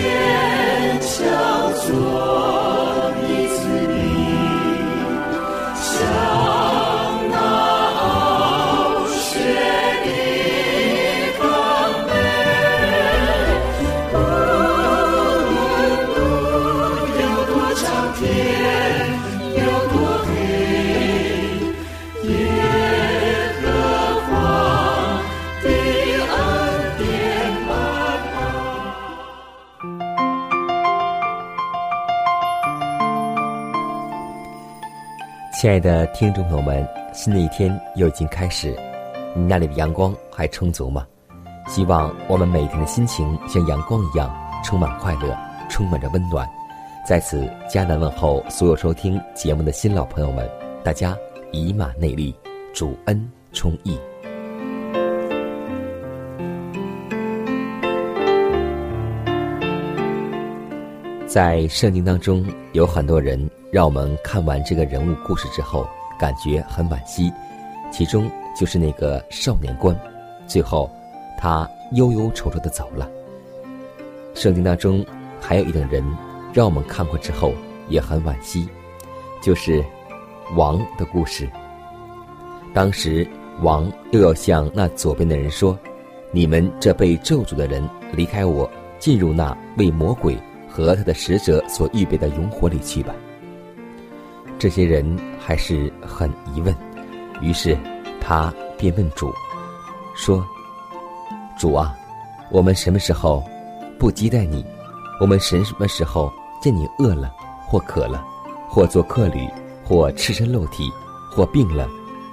坚强做一次。亲爱的听众朋友们，新的一天又已经开始，你那里的阳光还充足吗？希望我们每天的心情像阳光一样充满快乐，充满着温暖。在此，迦南问候所有收听节目的新老朋友们，大家以马内利，主恩充溢。在圣经当中，有很多人。让我们看完这个人物故事之后，感觉很惋惜。其中就是那个少年官，最后他忧忧愁愁的走了。圣经当中还有一等人，让我们看过之后也很惋惜，就是王的故事。当时王又要向那左边的人说：“你们这被咒诅的人，离开我，进入那为魔鬼和他的使者所预备的永火里去吧。”这些人还是很疑问，于是他便问主说：“主啊，我们什么时候不接待你？我们什什么时候见你饿了或渴了，或做客旅，或赤身露体，或病了，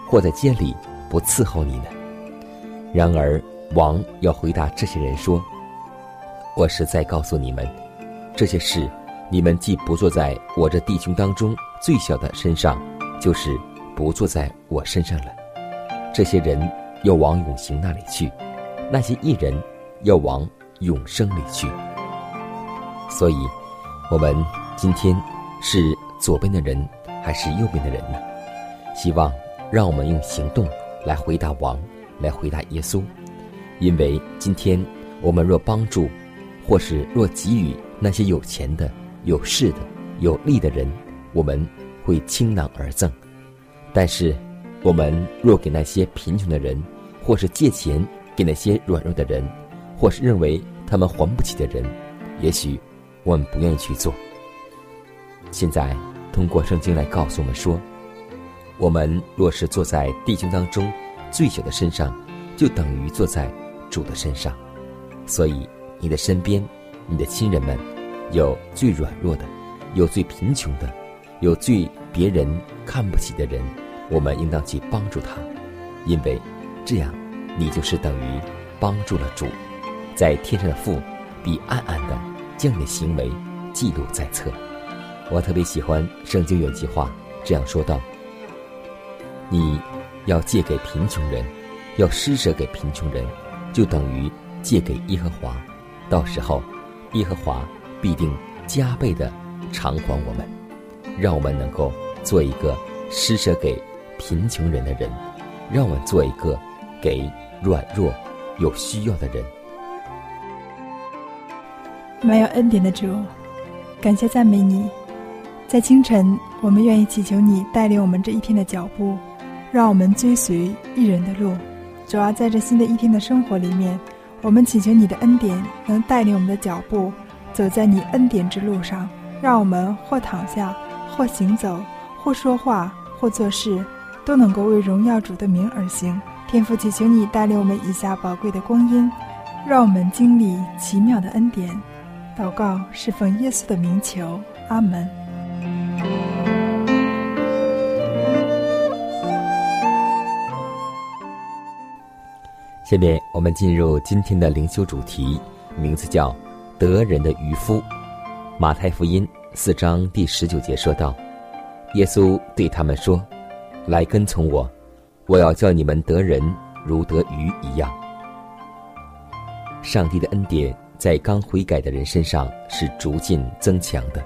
或在街里不伺候你呢？”然而王要回答这些人说：“我实在告诉你们，这些事你们既不坐在我这弟兄当中。”最小的身上，就是不坐在我身上了。这些人要往永行那里去，那些艺人要往永生里去。所以，我们今天是左边的人还是右边的人呢？希望让我们用行动来回答王，来回答耶稣。因为今天我们若帮助，或是若给予那些有钱的、有势的、有利的人。我们会倾囊而赠，但是我们若给那些贫穷的人，或是借钱给那些软弱的人，或是认为他们还不起的人，也许我们不愿意去做。现在通过圣经来告诉我们说，我们若是坐在弟兄当中最小的身上，就等于坐在主的身上。所以你的身边，你的亲人们，有最软弱的，有最贫穷的。有最别人看不起的人，我们应当去帮助他，因为这样你就是等于帮助了主，在天上的父必暗暗的将你的行为记录在册。我特别喜欢圣经有句话这样说道：“你要借给贫穷人，要施舍给贫穷人，就等于借给耶和华，到时候耶和华必定加倍的偿还我们。”让我们能够做一个施舍给贫穷人的人，让我们做一个给软弱有需要的人。没有恩典的主，感谢赞美你，在清晨，我们愿意祈求你带领我们这一天的脚步，让我们追随一人的路。主要在这新的一天的生活里面，我们祈求你的恩典能带领我们的脚步，走在你恩典之路上，让我们或躺下。或行走，或说话，或做事，都能够为荣耀主的名而行。天父，祈求你带领我们以下宝贵的光阴，让我们经历奇妙的恩典。祷告是奉耶稣的名求，阿门。下面我们进入今天的灵修主题，名字叫“得人的渔夫”。马太福音四章第十九节说道：“耶稣对他们说，来跟从我，我要叫你们得人如得鱼一样。”上帝的恩典在刚悔改的人身上是逐渐增强的。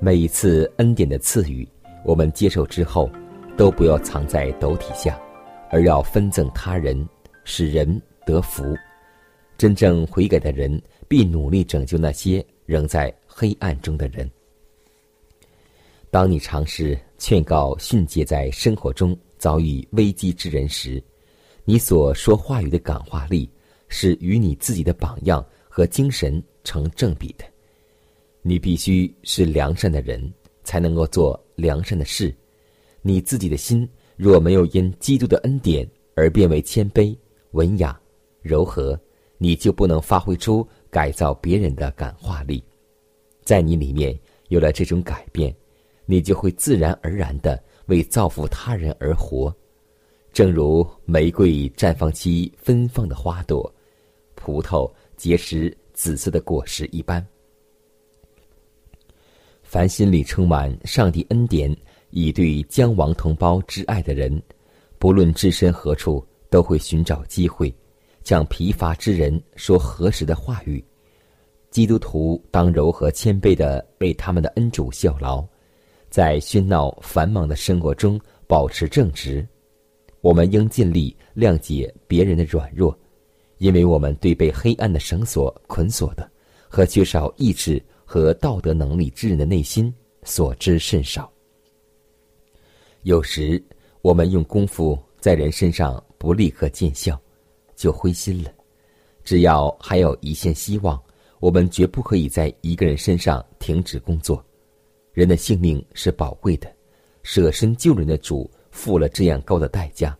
每一次恩典的赐予，我们接受之后，都不要藏在斗体下，而要分赠他人，使人得福。真正悔改的人必努力拯救那些仍在黑暗中的人。当你尝试劝告训诫在生活中遭遇危机之人时，你所说话语的感化力。是与你自己的榜样和精神成正比的。你必须是良善的人，才能够做良善的事。你自己的心若没有因基督的恩典而变为谦卑、文雅、柔和，你就不能发挥出改造别人的感化力。在你里面有了这种改变，你就会自然而然的为造福他人而活，正如玫瑰绽放期芬芳的花朵。葡萄结实紫色的果实一般。凡心里充满上帝恩典，以对将亡同胞之爱的人，不论置身何处，都会寻找机会，向疲乏之人说合适的话语。基督徒当柔和谦卑的为他们的恩主效劳，在喧闹繁忙的生活中保持正直。我们应尽力谅解别人的软弱。因为我们对被黑暗的绳索捆锁的，和缺少意志和道德能力之人的内心所知甚少。有时我们用功夫在人身上不立刻见效，就灰心了。只要还有一线希望，我们绝不可以在一个人身上停止工作。人的性命是宝贵的，舍身救人的主付了这样高的代价，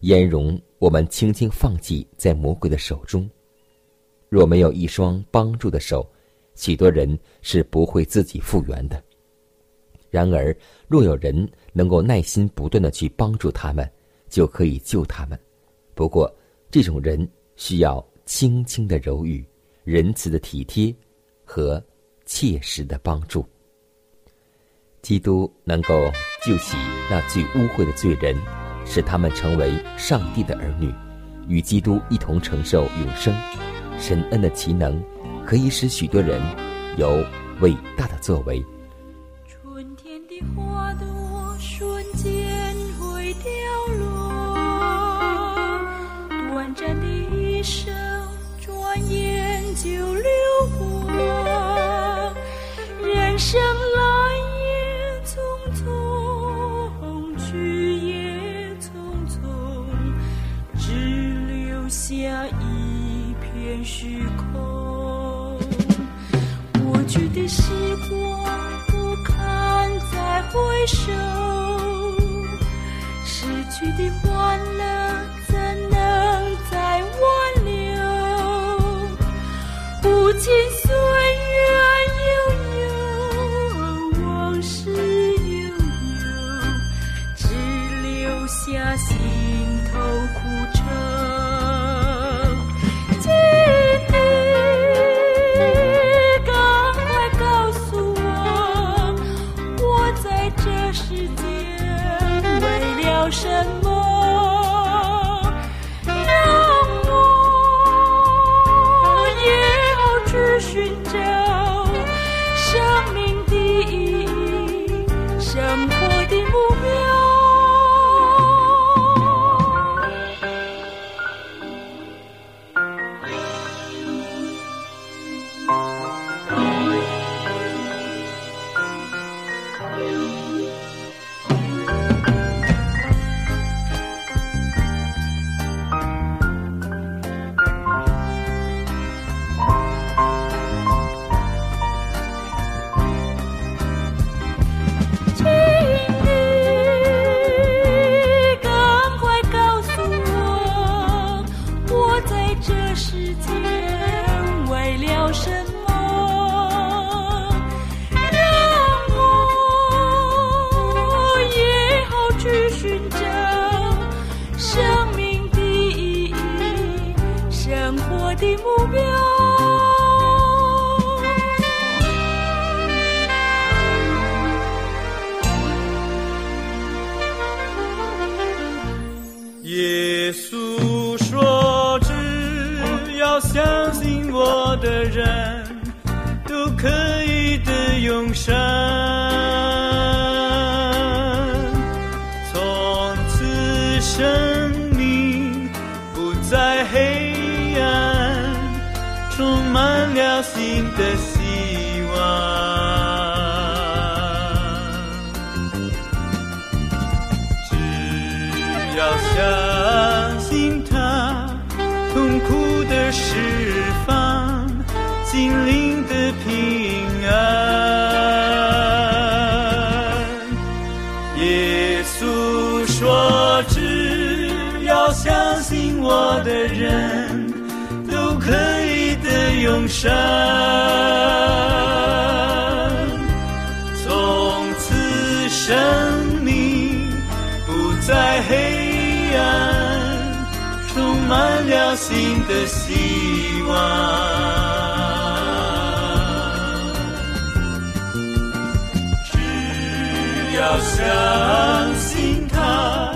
焉容？我们轻轻放弃在魔鬼的手中，若没有一双帮助的手，许多人是不会自己复原的。然而，若有人能够耐心不断的去帮助他们，就可以救他们。不过，这种人需要轻轻的柔语、仁慈的体贴和切实的帮助。基督能够救起那最污秽的罪人。使他们成为上帝的儿女，与基督一同承受永生。神恩的奇能，可以使许多人有伟大的作为。春天的花朵瞬间会凋落，短暂的一生转眼就流过，人生。虚空，过去的时光不堪再回首，失去的欢乐怎能再挽留？无尽充满了生。从此生命不再黑暗，充满了新的希望。只要相信他，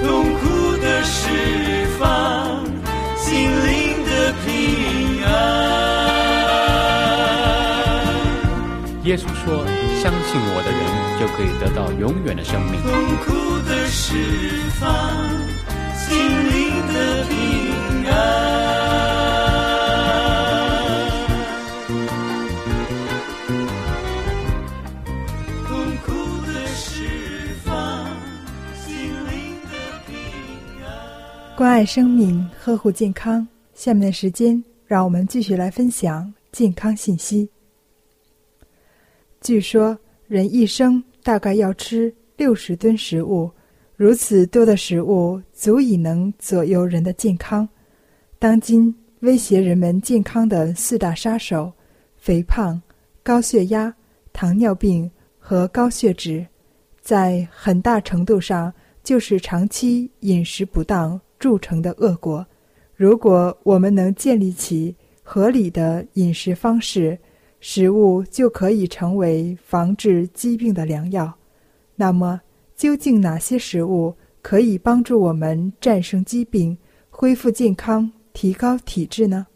痛苦的释放，心耶稣说：“相信我的人就可以得到永远的生命。痛苦的释放，心灵的平安。痛苦的释放，心灵的平安。关爱生命，呵护健康。下面的时间，让我们继续来分享健康信息。据说，人一生大概要吃六十吨食物，如此多的食物足以能左右人的健康。当今威胁人们健康的四大杀手：肥胖、高血压、糖尿病和高血脂，在很大程度上就是长期饮食不当铸成的恶果。如果我们能建立起合理的饮食方式，食物就可以成为防治疾病的良药。那么，究竟哪些食物可以帮助我们战胜疾病、恢复健康、提高体质呢？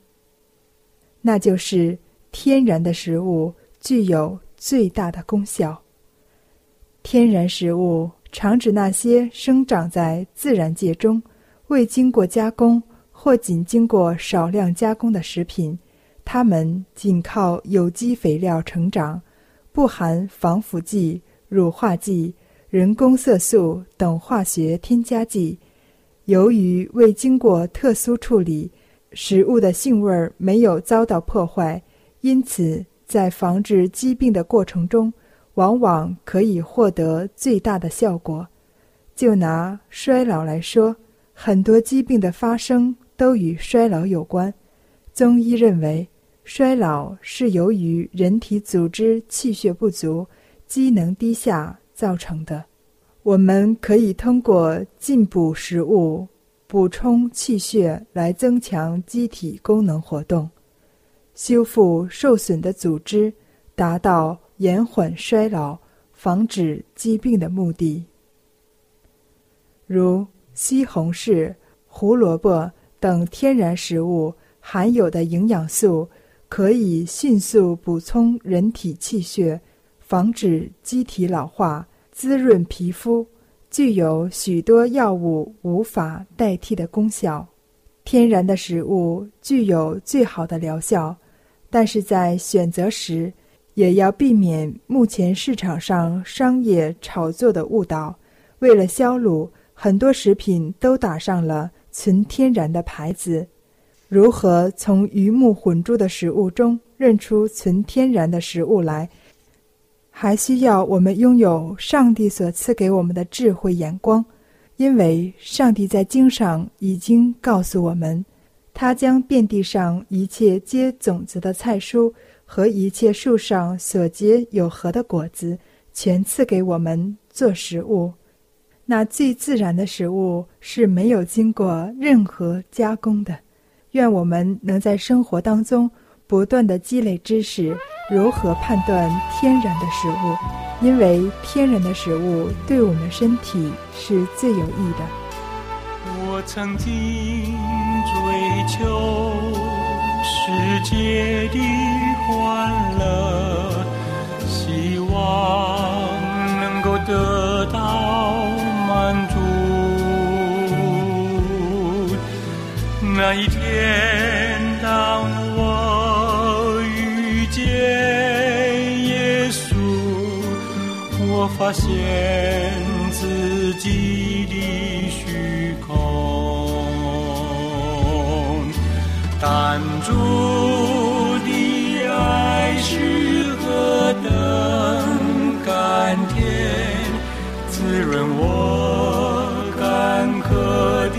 那就是天然的食物具有最大的功效。天然食物常指那些生长在自然界中、未经过加工或仅经过少量加工的食品。它们仅靠有机肥料成长，不含防腐剂、乳化剂、人工色素等化学添加剂。由于未经过特殊处理，食物的性味儿没有遭到破坏，因此在防治疾病的过程中，往往可以获得最大的效果。就拿衰老来说，很多疾病的发生都与衰老有关。中医认为。衰老是由于人体组织气血不足、机能低下造成的。我们可以通过进补食物、补充气血来增强机体功能活动，修复受损的组织，达到延缓衰老、防止疾病的目的。如西红柿、胡萝卜等天然食物含有的营养素。可以迅速补充人体气血，防止机体老化，滋润皮肤，具有许多药物无法代替的功效。天然的食物具有最好的疗效，但是在选择时，也要避免目前市场上商业炒作的误导。为了销路，很多食品都打上了“纯天然”的牌子。如何从鱼目混珠的食物中认出纯天然的食物来，还需要我们拥有上帝所赐给我们的智慧眼光，因为上帝在经上已经告诉我们，他将遍地上一切结种子的菜蔬和一切树上所结有核的果子，全赐给我们做食物。那最自然的食物是没有经过任何加工的。愿我们能在生活当中不断的积累知识，如何判断天然的食物，因为天然的食物对我们身体是最有益的。我曾经追求世界的欢乐，希望能够得到满足。天，当我遇见耶稣，我发现自己的虚空。但主的爱是何等甘甜，滋润我干渴的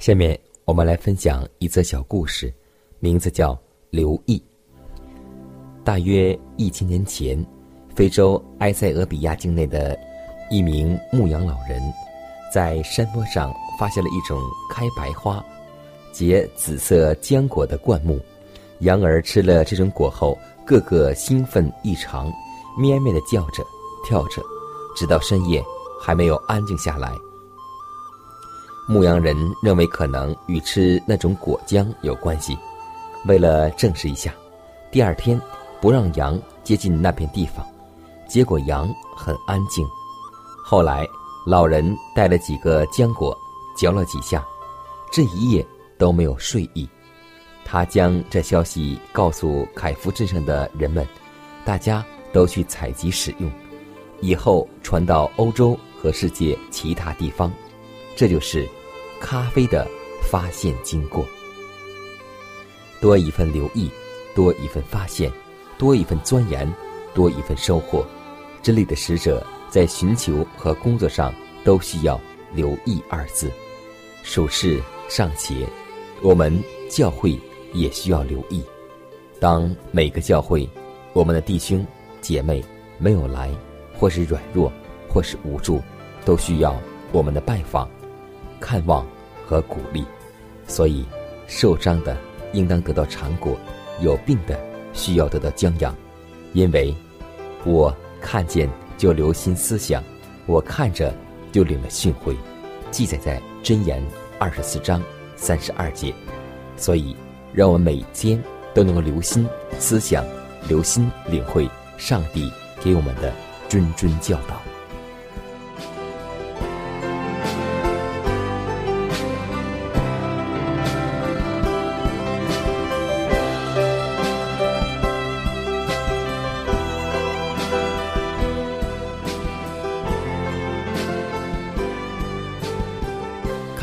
下面我们来分享一则小故事，名字叫《刘毅》。大约一千年前，非洲埃塞俄比亚境内的一名牧羊老人，在山坡上发现了一种开白花、结紫色浆果的灌木。羊儿吃了这种果后，个个兴奋异常，咩咩的叫着、跳着，直到深夜还没有安静下来。牧羊人认为可能与吃那种果浆有关系，为了证实一下，第二天不让羊接近那片地方，结果羊很安静。后来，老人带了几个浆果，嚼了几下，这一夜都没有睡意。他将这消息告诉凯夫镇上的人们，大家都去采集使用，以后传到欧洲和世界其他地方。这就是咖啡的发现经过。多一份留意，多一份发现，多一份钻研，多一份收获。真理的使者在寻求和工作上都需要留意二字。属事尚且，我们教会也需要留意。当每个教会，我们的弟兄姐妹没有来，或是软弱，或是无助，都需要我们的拜访、看望和鼓励。所以，受伤的应当得到长果，有病的需要得到将养。因为，我看见就留心思想，我看着就领了训诲，记载在箴言二十四章三十二节。所以，让我们每天都能够留心思想，留心领会上帝给我们的谆谆教导。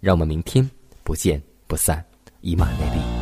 让我们明天不见不散，以马内利。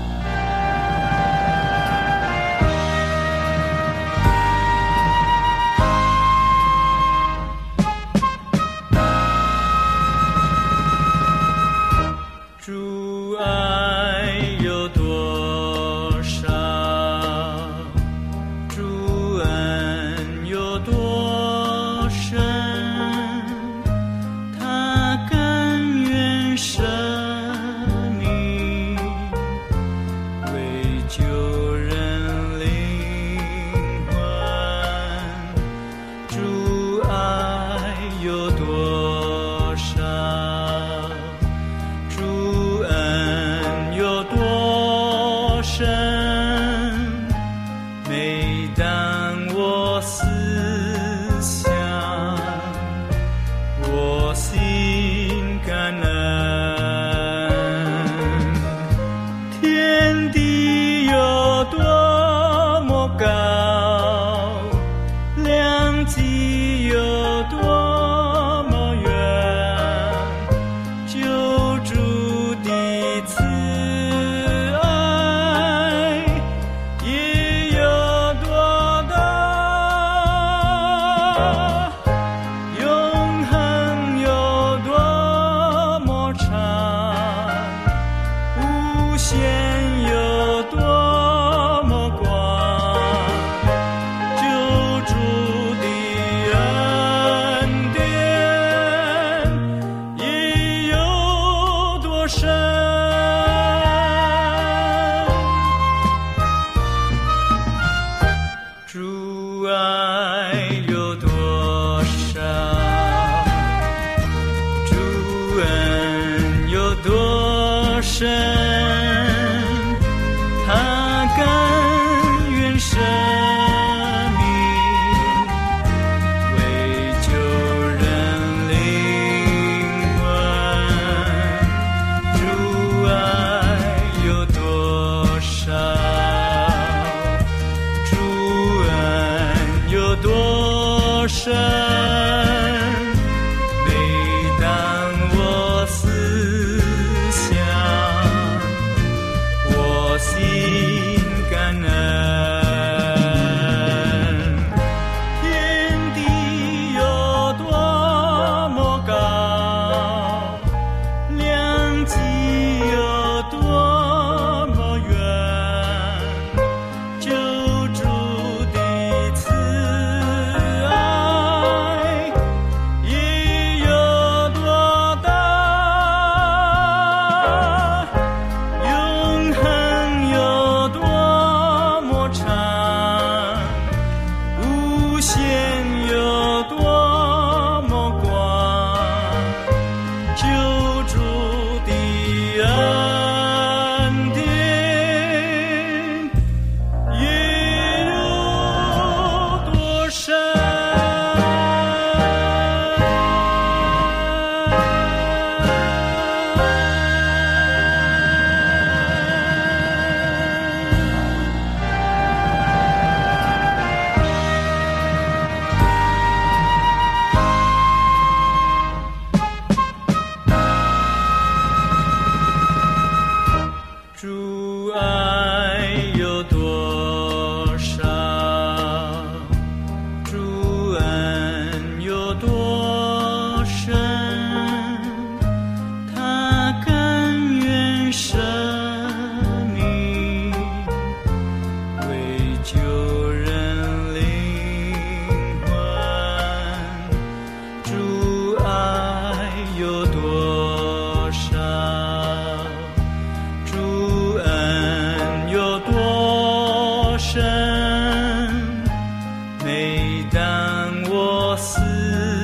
是